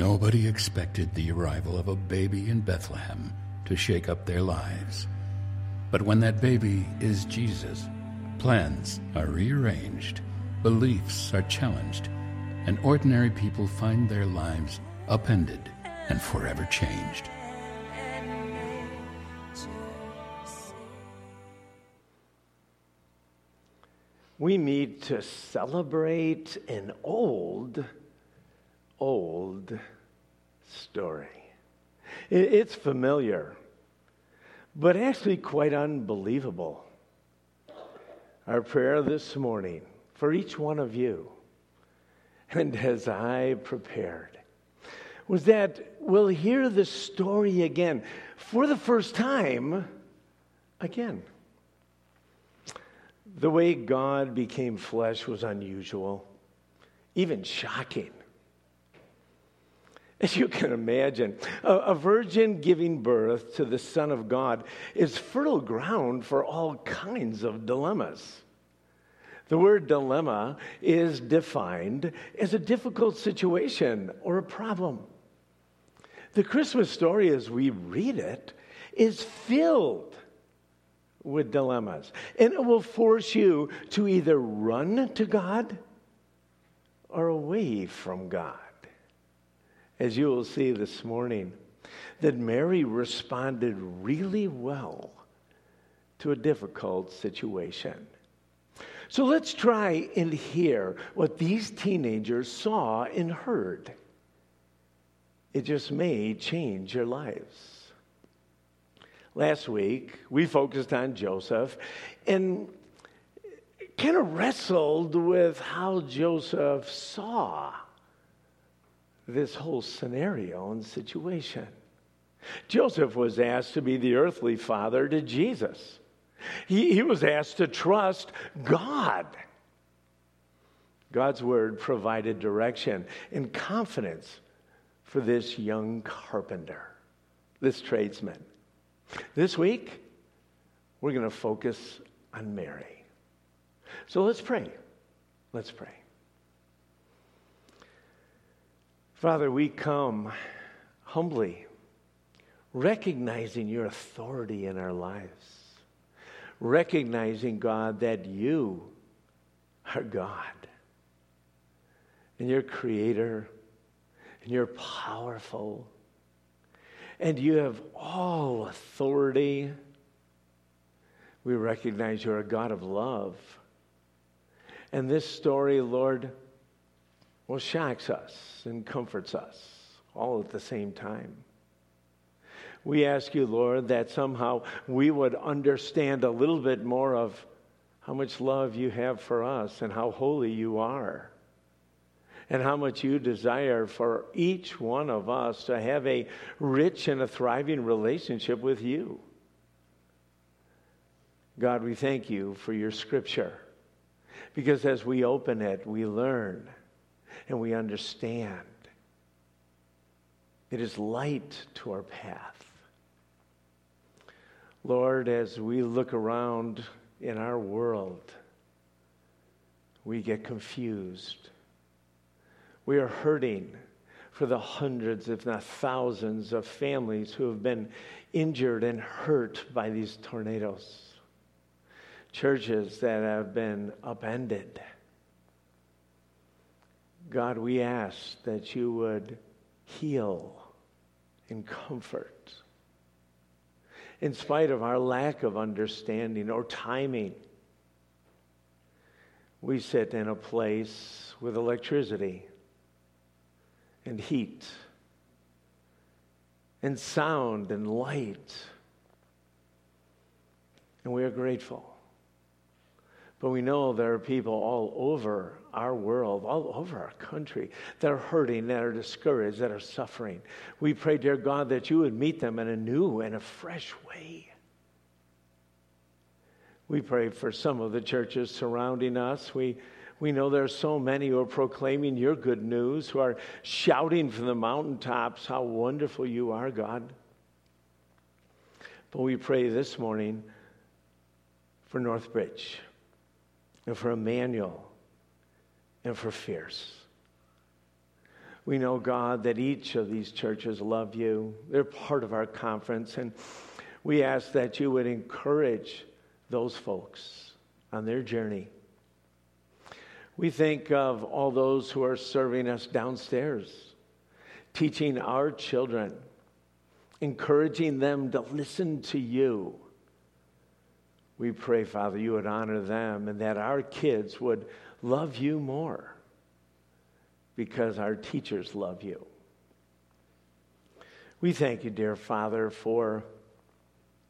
Nobody expected the arrival of a baby in Bethlehem to shake up their lives. But when that baby is Jesus, plans are rearranged, beliefs are challenged, and ordinary people find their lives upended and forever changed. We meet to celebrate an old, old story. It's familiar, but actually quite unbelievable. Our prayer this morning for each one of you, and as I prepared, was that we'll hear the story again for the first time again. The way God became flesh was unusual, even shocking. As you can imagine, a, a, virgin giving birth to the Son of God is fertile ground for all kinds of dilemmas. The word dilemma is defined as a difficult situation or a problem. The Christmas story, as we read it, is filled with dilemmas. And it will force you to either run to God or away from God as you will see this morning, that Mary responded really well to a difficult situation. So let's try and hear what these teenagers saw and heard. It just may change your lives. Last week, we focused on Joseph and kind of wrestled with how Joseph saw this whole scenario and situation. Joseph was asked to be the earthly father to Jesus. He, he was asked to trust God. God's word provided direction and confidence for this young carpenter, this tradesman. This week, we're going to focus on Mary. So let's pray. Let's pray. Father, we come humbly, recognizing your authority in our lives, recognizing, God, that you are God, and you're creator, and you're powerful, and you have all authority. We recognize you're a God of love. And this story, Lord, well, shocks us and comforts us all at the same time. We ask you, Lord, that somehow we would understand a little bit more of how much love you have for us and how holy you are, and how much you desire for each one of us to have a rich and a thriving relationship with you. God, we thank you for your scripture because as we open it, we learn and we understand. It is light to our path. Lord, as we look around in our world, we get confused. We are hurting for the hundreds, if not thousands, of families who have been injured and hurt by these tornadoes. Churches that have been upended God, we ask that you would heal and comfort. In spite of our lack of understanding or timing, we sit in a place with electricity and heat and sound and light. And we are grateful. But we know there are people all over our world, all over our country, that are hurting, that are discouraged, that are suffering. We pray, dear God, that you would meet them in a new and a fresh way. We pray for some of the churches surrounding us. We, we know there are so many who are proclaiming your good news, who are shouting from the mountaintops how wonderful you are, God. But we pray this morning for Northbridge and for Emmanuel and for Fierce. We know, God, that each of these churches love you. They're part of our conference. And we ask that you would encourage those folks on their journey. We think of all those who are serving us downstairs, teaching our children, encouraging them to listen to you. We pray, Father, you would honor them and that our kids would love you more because our teachers love you. We thank you, dear Father, for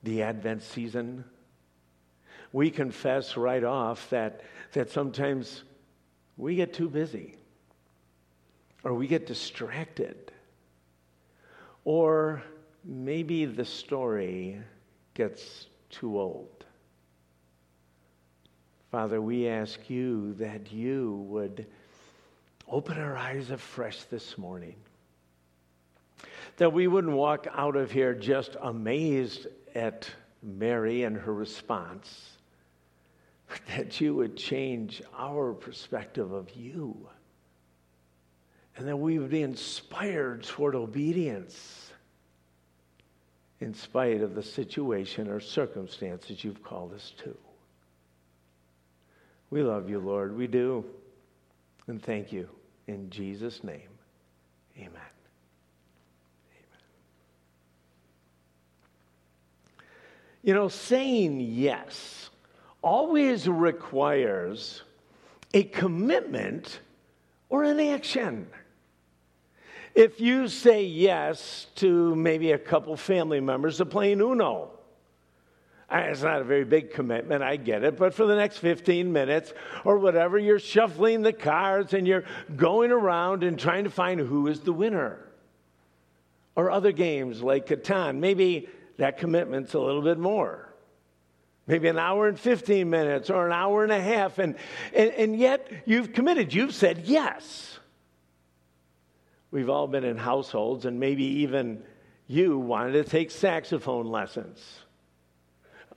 the Advent season. We confess right off that, that sometimes we get too busy, or we get distracted, or maybe the story gets too old. Father, we ask you that you would open our eyes afresh this morning. That we wouldn't walk out of here just amazed at Mary and her response, but that you would change our perspective of you. And that we would be inspired toward obedience in spite of the situation or circumstances you've called us to. We love you, Lord. We do. And thank you. In Jesus' name, amen. Amen. You know, saying yes always requires a commitment or an action. If you say yes to maybe a couple family members to playing Uno, it's not a very big commitment, I get it, but for the next 15 minutes or whatever, you're shuffling the cards and you're going around and trying to find who is the winner. Or other games like Catan, maybe that commitment's a little bit more. Maybe an hour and 15 minutes or an hour and a half, and, and, and yet you've committed, you've said yes. We've all been in households, and maybe even you wanted to take saxophone lessons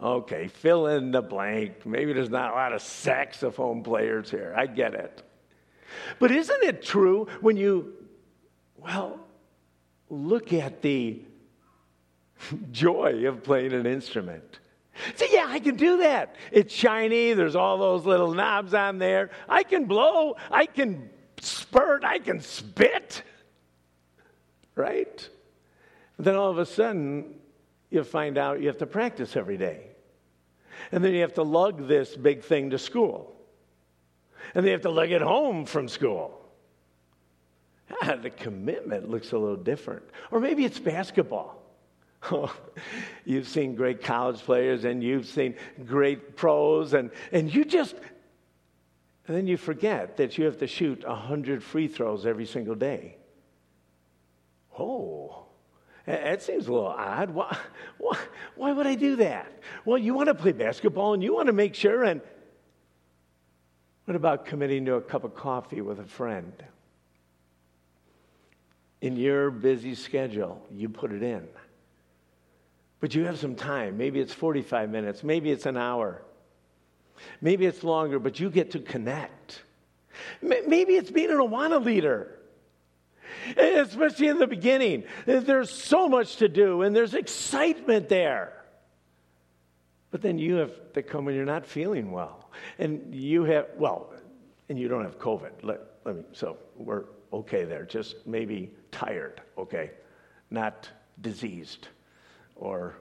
Okay, fill in the blank. Maybe there's not a lot of saxophone players here. I get it. But isn't it true when you, well, look at the joy of playing an instrument? Say, yeah, I can do that. It's shiny. There's all those little knobs on there. I can blow. I can spurt. I can spit. Right? Then all of a sudden, you find out you have to practice every day. And then you have to lug this big thing to school. And then you have to lug it home from school. Ah, the commitment looks a little different. Or maybe it's basketball. you've seen great college players and you've seen great pros, and, and you just, and then you forget that you have to shoot 100 free throws every single day. That seems a little odd. Why, why, why would I do that? Well, you want to play basketball and you want to make sure. And what about committing to a cup of coffee with a friend? In your busy schedule, you put it in. But you have some time. Maybe it's 45 minutes, maybe it's an hour, maybe it's longer, but you get to connect. Maybe it's being an Awana leader especially in the beginning. There's so much to do and there's excitement there. But then you have to come when you're not feeling well. And you have, well, and you don't have COVID. Let, let me, so we're okay there. Just maybe tired, okay? Not diseased or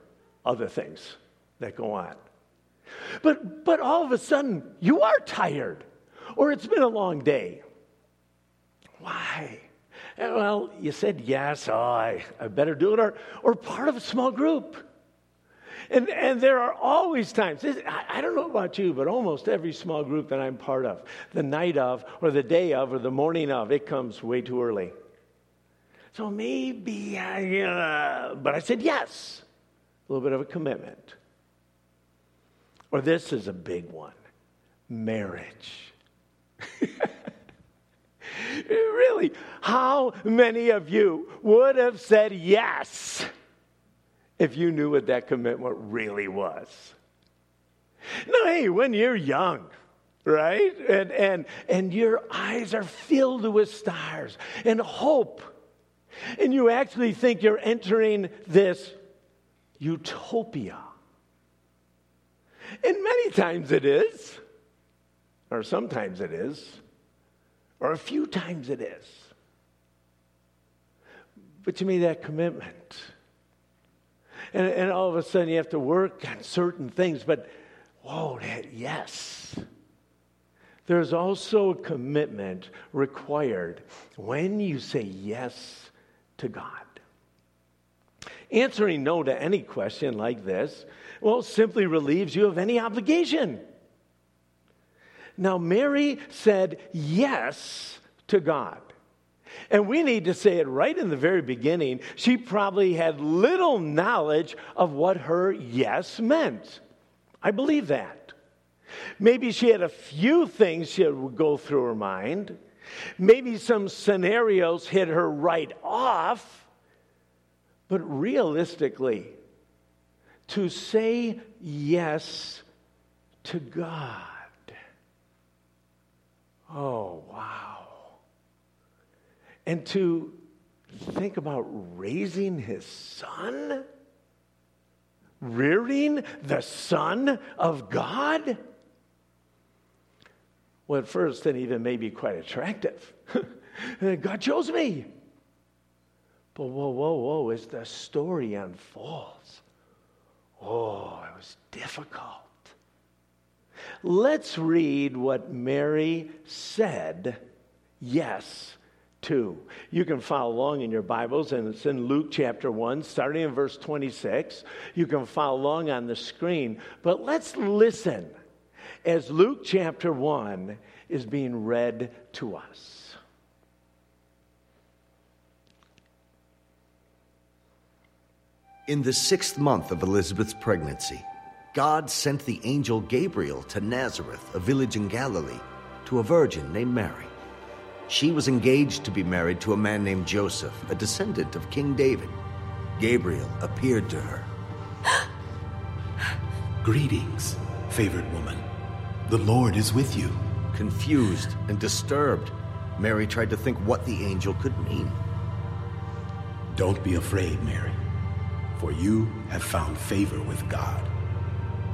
other things that go on. But, but all of a sudden, you are tired or it's been a long day. Why? Well, you said yes, oh, I, I better do it, or, or part of a small group. And, and there are always times, I, I don't know about you, but almost every small group that I'm part of, the night of, or the day of, or the morning of, it comes way too early. So maybe I, uh, but I said yes. A little bit of a commitment. Or this is a big one marriage. really, how many of you would have said yes if you knew what that commitment really was? Now, hey, when you're young, right? And, and, and your eyes are filled with stars and hope. And you actually think you're entering this utopia. And many times it is, or sometimes it is, or a few times it is. But you made that commitment. And, and all of a sudden you have to work on certain things, but whoa, that yes. There's also a commitment required when you say yes to God. Answering no to any question like this, well, simply relieves you of any obligation. Now, Mary said yes to God. And we need to say it right in the very beginning. She probably had little knowledge of what her yes meant. I believe that. Maybe she had a few things she would go through her mind. Maybe some scenarios hit her right off. But realistically, to say yes to God. Oh, wow. And to think about raising his son, rearing the son of God. Well, at first, it even may be quite attractive. God chose me. But whoa, whoa, whoa, as the story unfolds, oh, it was difficult. Let's read what Mary said yes to. You can follow along in your Bibles, and it's in Luke chapter 1, starting in verse 26. You can follow along on the screen. But let's listen as Luke chapter 1 is being read to us. In the sixth month of Elizabeth's pregnancy, God sent the angel Gabriel to Nazareth, a village in Galilee, to a virgin named Mary. She was engaged to be married to a man named Joseph, a descendant of King David. Gabriel appeared to her. Greetings, favored woman. The Lord is with you. Confused and disturbed, Mary tried to think what the angel could mean. Don't be afraid, Mary for you have found favor with God.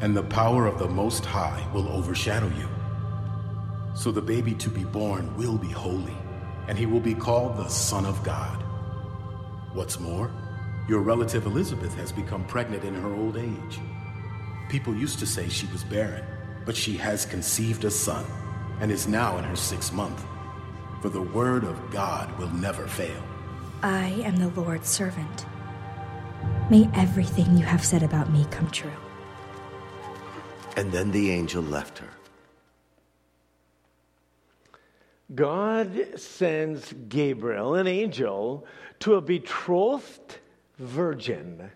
and the power of the Most High will overshadow you. So the baby to be born will be holy, and he will be called the Son of God. What's more, your relative Elizabeth has become pregnant in her old age. People used to say she was barren, but she has conceived a son and is now in her sixth month. For the word of God will never fail. I am the Lord's servant. May everything you have said about me come true. And then the angel left her. God sends Gabriel, an angel, to a betrothed virgin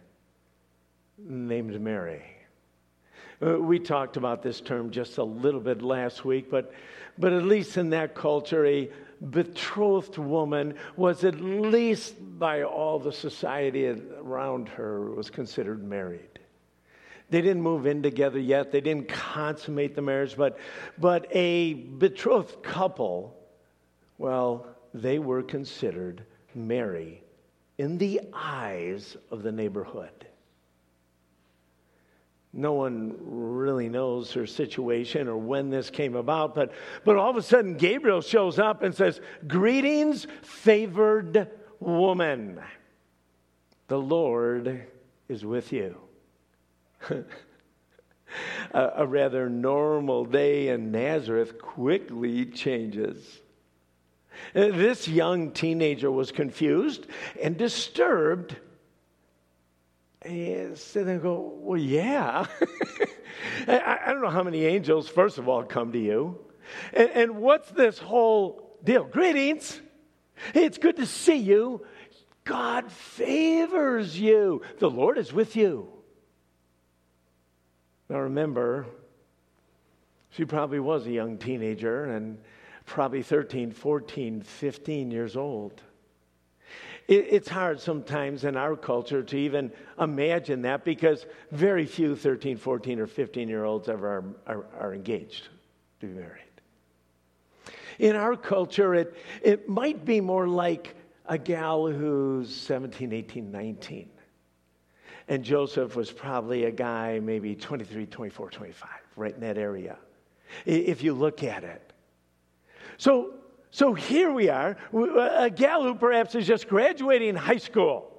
named Mary. Uh, we talked about this term just a little bit last week, but, but at least in that culture, a betrothed woman was at least by all the society around her was considered married. They didn't move in together yet. They didn't consummate the marriage, but, but a betrothed couple, well, they were considered married in the eyes of the neighborhood. No one really knows her situation or when this came about, but, but all of a sudden Gabriel shows up and says, Greetings, favored woman. The Lord is with you. a, a rather normal day in Nazareth quickly changes. Uh, this young teenager was confused and disturbed and sit there and go, Well, yeah. I, I, don't know how many angels, first of all, come to you. And, and what's this whole deal? Greetings. It's good to see you. God favors you. The Lord is with you. Now remember, she probably was a young teenager and probably 13, 14, 15 years old. it's hard sometimes in our culture to even imagine that because very few 13, 14, or 15 year olds ever are, are, are engaged to be married. In our culture, it, it might be more like a gal who's 17, 18, 19. And Joseph was probably a guy maybe 23, 24, 25, right in that area, if you look at it. So, so here we are, uh, a gal who perhaps is just graduating high school.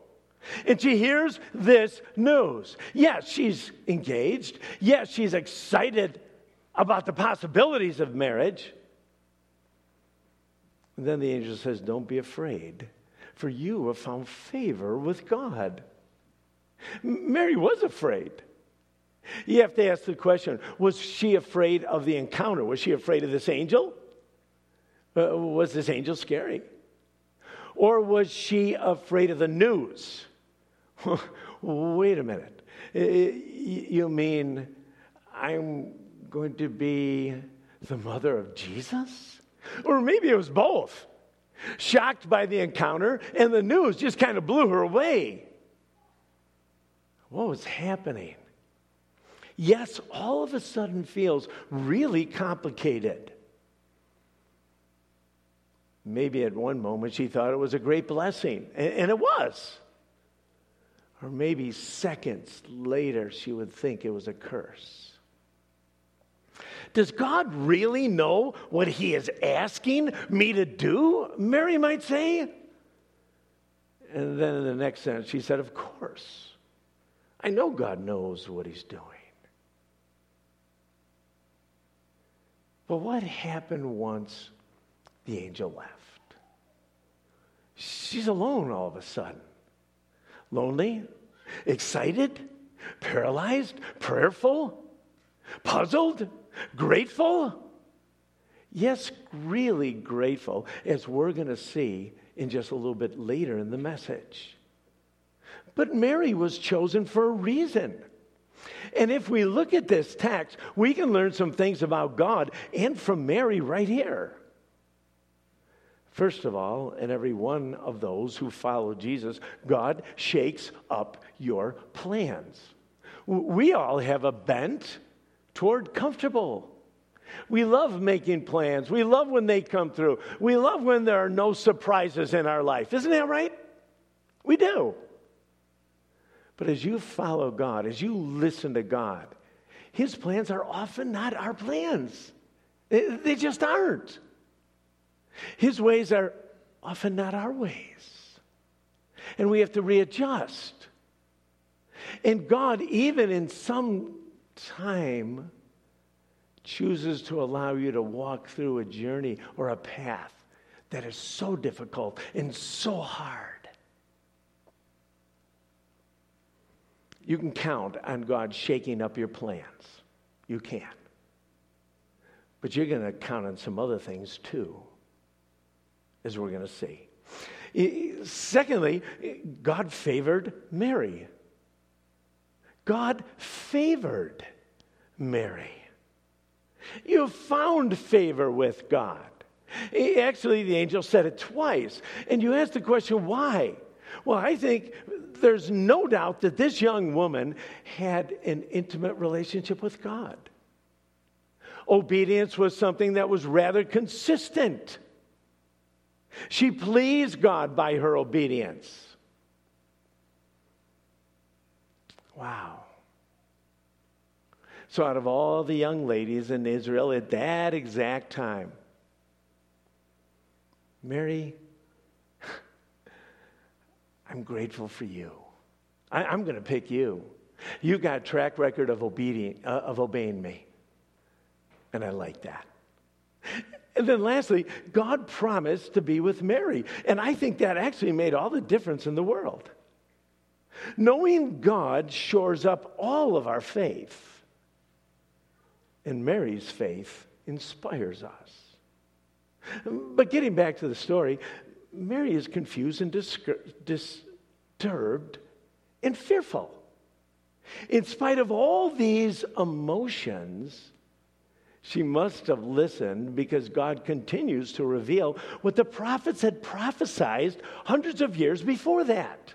And she hears this news. Yes, she's engaged. Yes, she's excited about the possibilities of marriage. And then the angel says, Don't be afraid, for you have found favor with God. Mary was afraid. You have to ask the question was she afraid of the encounter? Was she afraid of this angel? Uh, was this angel scary? Or was she afraid of the news? Wait a minute. You mean I'm going to be the mother of Jesus? Or maybe it was both. Shocked by the encounter, and the news just kind of blew her away. What was happening? Yes, all of a sudden feels really complicated. Maybe at one moment she thought it was a great blessing, and it was. Or maybe seconds later she would think it was a curse. Does God really know what He is asking me to do? Mary might say. And then in the next sentence, she said, Of course. I know God knows what He's doing. But what happened once the angel left? She's alone all of a sudden. Lonely, excited, paralyzed, prayerful, puzzled Grateful? Yes, really grateful, as we're going to see in just a little bit later in the message. But Mary was chosen for a reason. And if we look at this text, we can learn some things about God and from Mary right here. First of all, in every one of those who follow Jesus, God shakes up your plans. We all have a bent toward comfortable. We love making plans. We love when they come through. We love when there are no surprises in our life. Isn't that right? We do. But as you follow God, as you listen to God, His plans are often not our plans. They just aren't. His ways are often not our ways. And we have to readjust. And God, even in some time chooses to allow you to walk through a journey or a path that is so difficult and so hard. You can count on God shaking up your plans. You can. But you're going to count on some other things too, as we're going to see. Secondly, God favored Mary. God favored Mary. You found favor with God. Actually, the angel said it twice. And you ask the question, why? Well, I think there's no doubt that this young woman had an intimate relationship with God. Obedience was something that was rather consistent. She pleased God by her obedience. Wow. So, out of all the young ladies in Israel at that exact time, Mary, I'm grateful for you. I, am going to pick you. You've got a track record of, obedient, uh, of obeying me. And I like that. And then lastly, God promised to be with Mary. And I think that actually made all the difference in the world. Knowing God shores up all of our faith. And Mary's faith inspires us. But getting back to the story, Mary is confused and disturbed and fearful. In spite of all these emotions, she must have listened because God continues to reveal what the prophets had prophesied hundreds of years before that.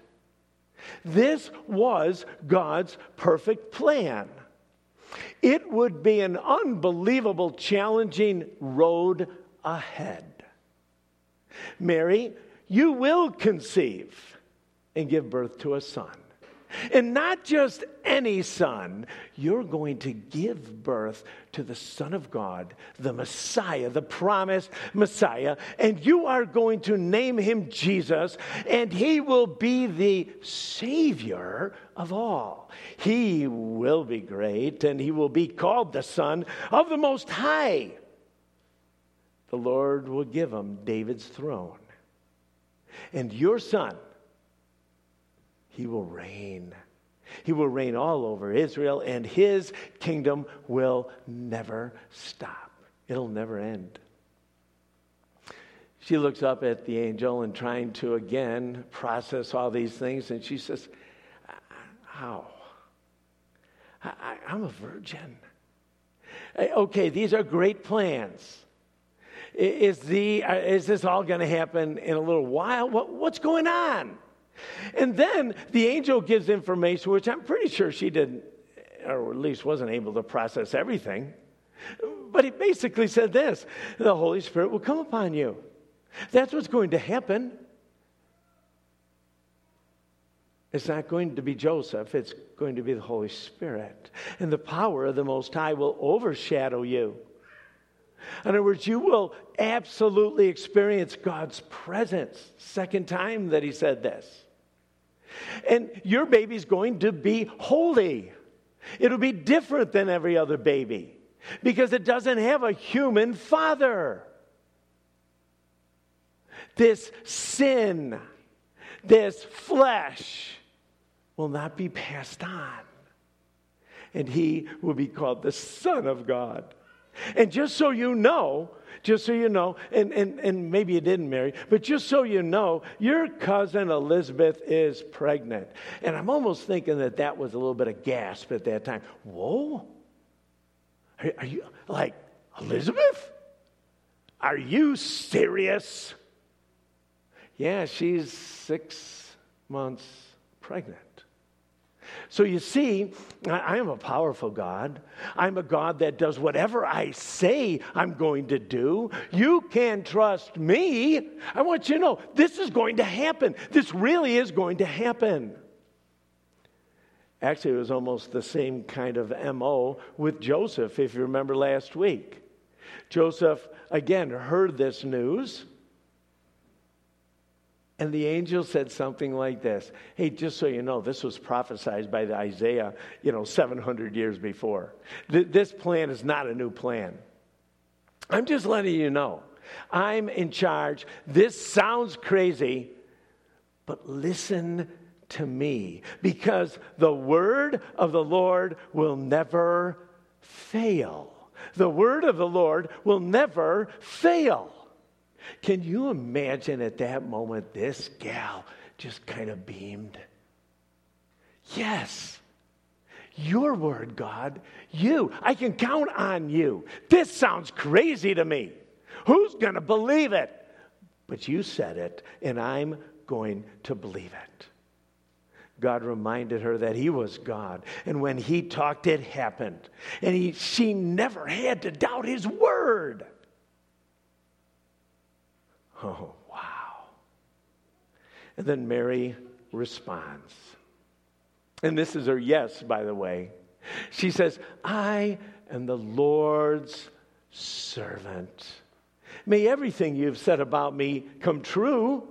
This was God's perfect plan. It would be an unbelievable, challenging road ahead. Mary, you will conceive and give birth to a son. And not just any son, you're going to give birth to the Son of God, the Messiah, the promised Messiah, and you are going to name him Jesus, and he will be the Savior of all. He will be great, and he will be called the Son of the Most High. The Lord will give him David's throne. And your son, he will reign. He will reign all over Israel, and his kingdom will never stop. It'll never end. She looks up at the angel and trying to again process all these things, and she says, How? I, am a virgin. Okay, these are great plans. Is, the, uh, is this all going to happen in a little while? What, what's going on? And then the angel gives information, which I'm pretty sure she didn't, or at least wasn't able to process everything. But he basically said this the Holy Spirit will come upon you. That's what's going to happen. It's not going to be Joseph, it's going to be the Holy Spirit. And the power of the Most High will overshadow you. In other words, you will absolutely experience God's presence. Second time that he said this. And your baby's going to be holy. It'll be different than every other baby because it doesn't have a human father. This sin, this flesh will not be passed on. And he will be called the Son of God. And just so you know, just so you know, and, and, and maybe you didn't marry, but just so you know, your cousin Elizabeth is pregnant. And I'm almost thinking that that was a little bit of gasp at that time. Whoa? Are, are you like, Elizabeth? Are you serious? Yeah, she's six months pregnant. So you see, I am a powerful God. I'm a God that does whatever I say I'm going to do. You can trust me. I want you to know this is going to happen. This really is going to happen. Actually, it was almost the same kind of MO with Joseph, if you remember last week. Joseph, again, heard this news and the angel said something like this Hey, just so you know, this was prophesied by Isaiah, you know, 700 years before. Th- this plan is not a new plan. I'm just letting you know. I'm in charge. This sounds crazy, but listen to me because the word of the Lord will never fail. The word of the Lord will never fail. Can you imagine at that moment this gal just kind of beamed? Yes. Your word, God. You. I can count on you. This sounds crazy to me. Who's going to believe it? But you said it, and I'm going to believe it. God reminded her that he was God. And when he talked, it happened. And he, she never had to doubt his word. Oh, wow. And then Mary responds. And this is her yes, by the way. She says, I am the Lord's servant. May everything you've said about me come true.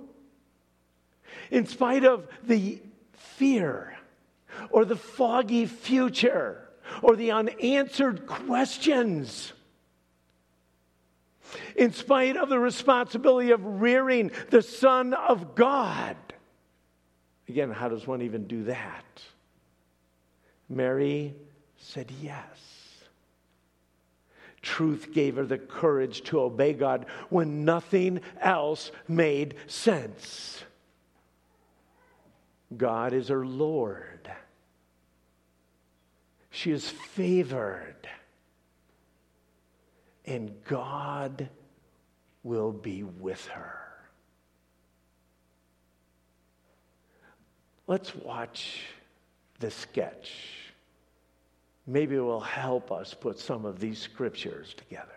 In spite of the fear or the foggy future or the unanswered questions in spite of the responsibility of rearing the Son of God. Again, how does one even do that? Mary said yes. Truth gave her the courage to obey God when nothing else made sense. God is her Lord. She is favored. And God will be with her. Let's watch the sketch. Maybe it will help us put some of these scriptures together.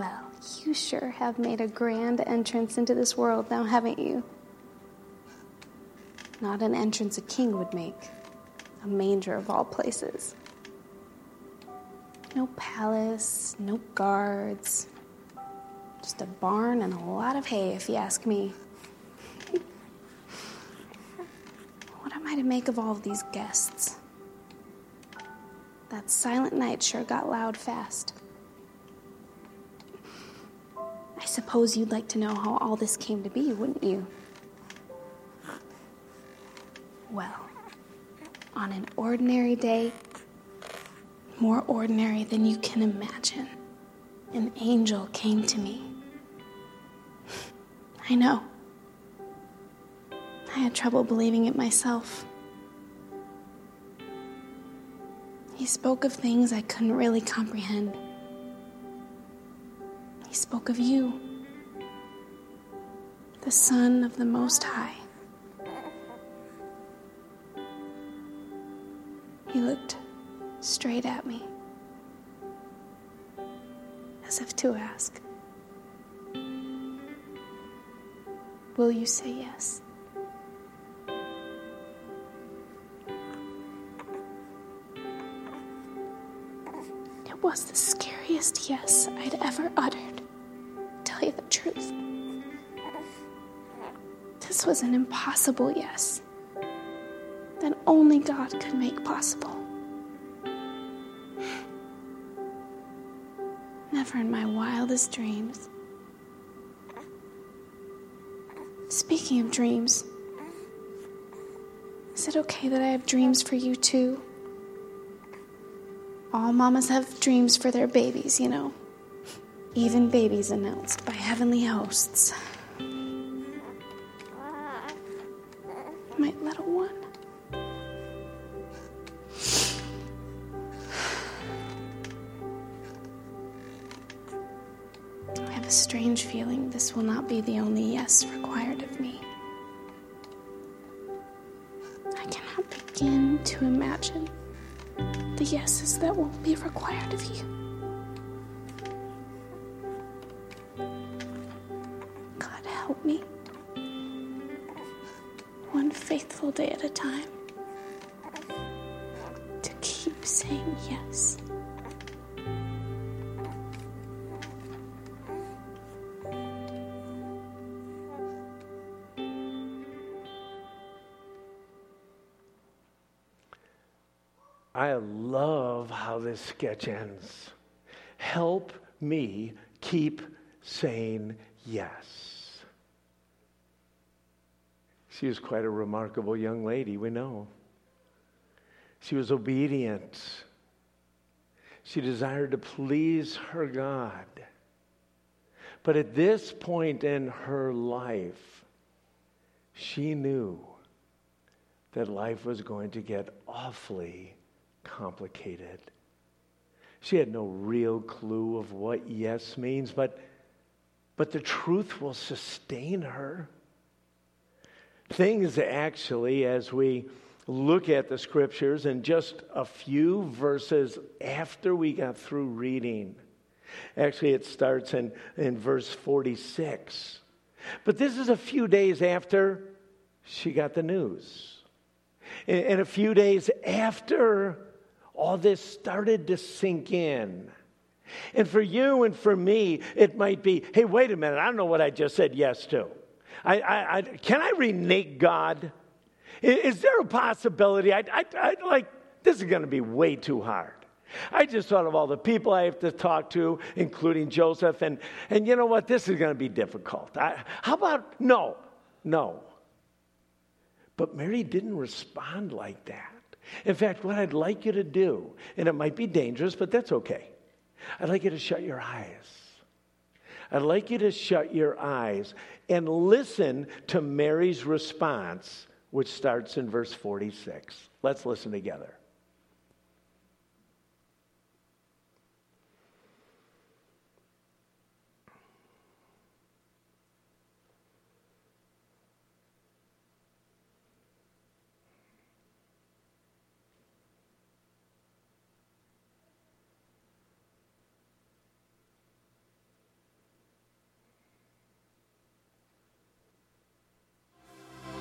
Well, you sure have made a grand entrance into this world now, haven't you? Not an entrance a king would make, a manger of all places. No palace, no guards, just a barn and a lot of hay, if you ask me. what am I to make of all of these guests? That silent night sure got loud fast. I suppose you'd like to know how all this came to be, wouldn't you? Well, on an ordinary day, more ordinary than you can imagine, an angel came to me. I know. I had trouble believing it myself. He spoke of things I couldn't really comprehend. He spoke of you, the Son of the Most High. He looked straight at me, as if to ask, Will you say yes? It was the scariest yes I'd ever uttered, truth. This was an impossible yes that only God could make possible. Never in my wildest dreams. Speaking of dreams, is it okay that I have dreams for you too? All mamas have dreams for their babies, you know. Even babies announced by heavenly hosts. My little one. I have a strange feeling this will not be the only yes required of me. I cannot begin to imagine the yeses that won't be required of you. Help me. One faithful day at a time. To keep saying yes. I love how this sketch ends. Help me keep saying yes. She was quite a remarkable young lady, we know. She was obedient. She desired to please her God. But at this point in her life, she knew that life was going to get awfully complicated. She had no real clue of what yes means, but, but the truth will sustain her. Things actually, as we look at the scriptures, and just a few verses after we got through reading, actually, it starts in, in verse 46. But this is a few days after she got the news. And, and a few days after all this started to sink in. And for you and for me, it might be hey, wait a minute, I don't know what I just said yes to. I, I, I can I renege God? Is, is, there a possibility? I'd, I'd, I'd, like This is going to be way too hard. I just thought of all the people I have to talk to, including Joseph, and, and you know what? This is going to be difficult. I, how about no? No. But Mary didn't respond like that. In fact, what I'd like you to do, and it might be dangerous, but that's okay. I'd like you to shut your eyes. I'd like you to shut your eyes and listen to Mary's response, which starts in verse 46. Let's listen together.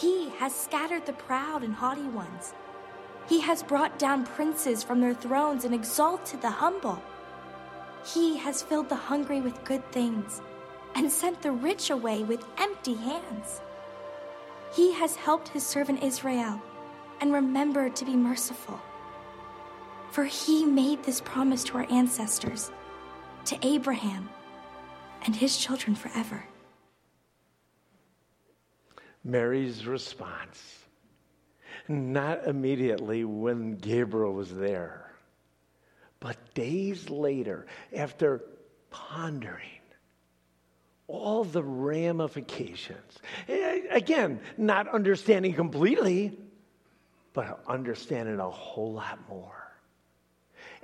He has scattered the proud and haughty ones. He has brought down princes from their thrones and exalted the humble. He has filled the hungry with good things and sent the rich away with empty hands. He has helped his servant Israel and remembered to be merciful. For he made this promise to our ancestors, to Abraham and his children forever. Mary's response. Not immediately when Gabriel was there, but days later, after pondering all the ramifications. Again, not understanding completely, but understanding a whole lot more.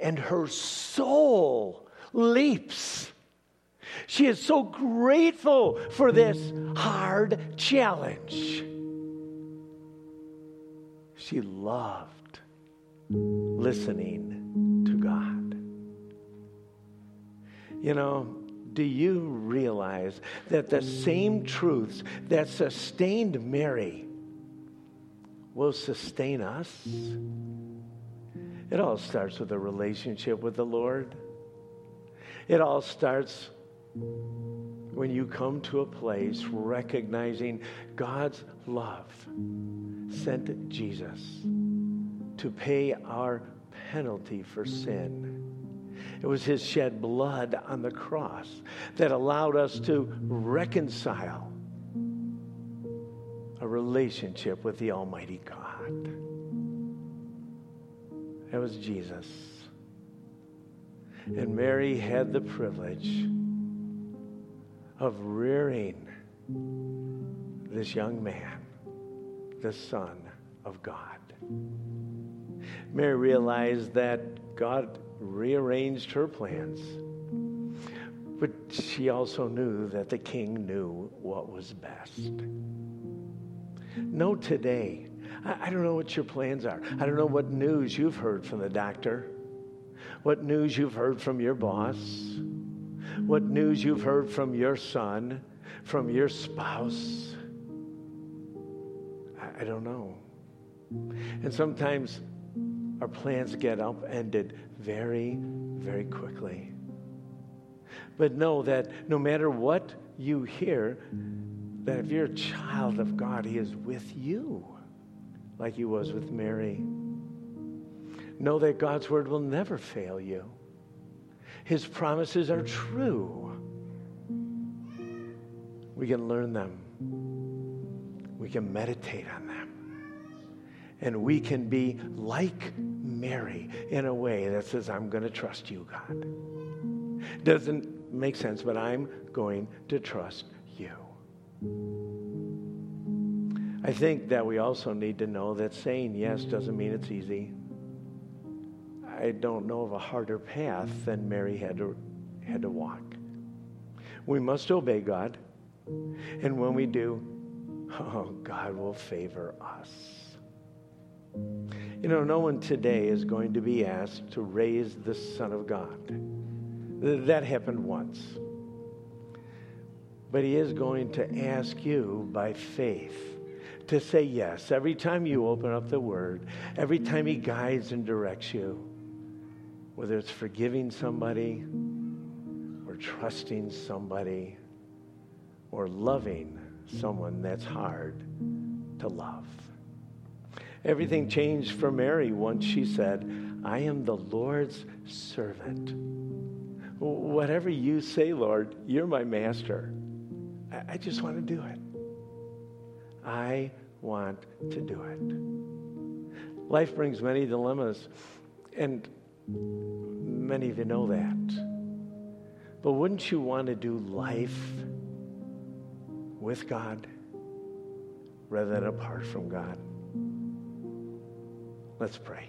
And her soul leaps she is so grateful for this hard challenge. She loved listening to God. You know, do you realize that the same truths that sustained Mary will sustain us? It all starts with a relationship with the Lord. It all starts when you come to a place recognizing God's love sent Jesus to pay our penalty for sin. It was his shed blood on the cross that allowed us to reconcile a relationship with the Almighty God. It was Jesus. And Mary had the privilege of rearing this young man, the Son of God. Mary realized that God rearranged her plans, but she also knew that the king knew what was best. Know today, I don't know what your plans are. I don't know what news you've heard from the doctor, what news you've heard from your boss what news you've heard from your son, from your spouse. I, I don't know. And sometimes our plans get upended very, very quickly. But know that no matter what you hear, that if you're a child of God, He is with you, like He was with Mary. Know that God's word will never fail you. His promises are true. We can learn them, we can meditate on them, and we can be like Mary in a way that says, I'm going to trust you, God. Doesn't make sense, but I'm going to trust you. I think that we also need to know that saying yes doesn't mean it's easy. I don't know of a harder path than Mary had to, had to walk. We must obey God. And when we do, oh, God will favor us. You know, no one today is going to be asked to raise the Son of God. That happened once. But He is going to ask you by faith to say yes every time you open up the Word, every time He guides and directs you, whether it's forgiving somebody or trusting somebody or loving someone that's hard to love. Everything changed for Mary once she said, I am the Lord's servant. Whatever you say, Lord, you're my master. I just want to do it. I want to do it. Life brings many dilemmas, and many of you know that. But wouldn't you want to do life with God rather than apart from God? Let's pray.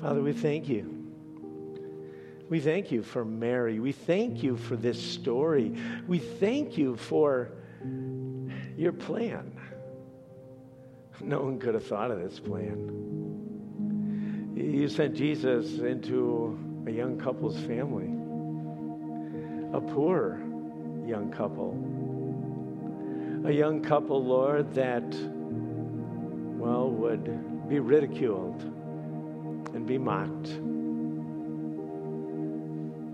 Father, we thank you. We thank you for Mary. We thank you for this story. We thank you for your plan. No one could have thought of this plan. You sent Jesus into a young couple's family, a poor young couple, a young couple, Lord, that, well, would be ridiculed and be mocked.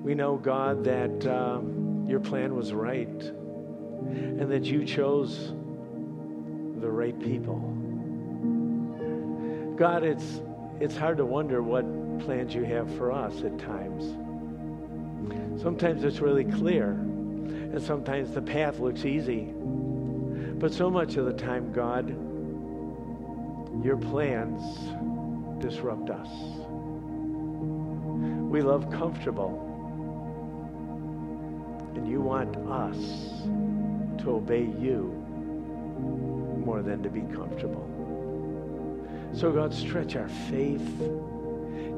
We know, God, that um, your plan was right and that you chose the right people. God, it's, it's hard to wonder what plans you have for us at times. Sometimes it's really clear, and sometimes the path looks easy. But so much of the time, God, your plans disrupt us. We love comfortable. And you want us to obey you more than to be comfortable. So, God, stretch our faith.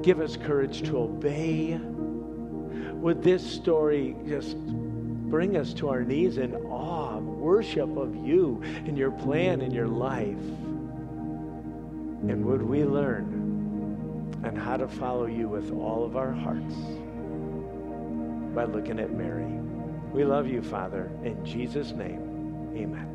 Give us courage to obey. Would this story just bring us to our knees in awe, worship of you and your plan in your life? And would we learn on how to follow you with all of our hearts by looking at Mary? We love you, Father. In Jesus' name, amen.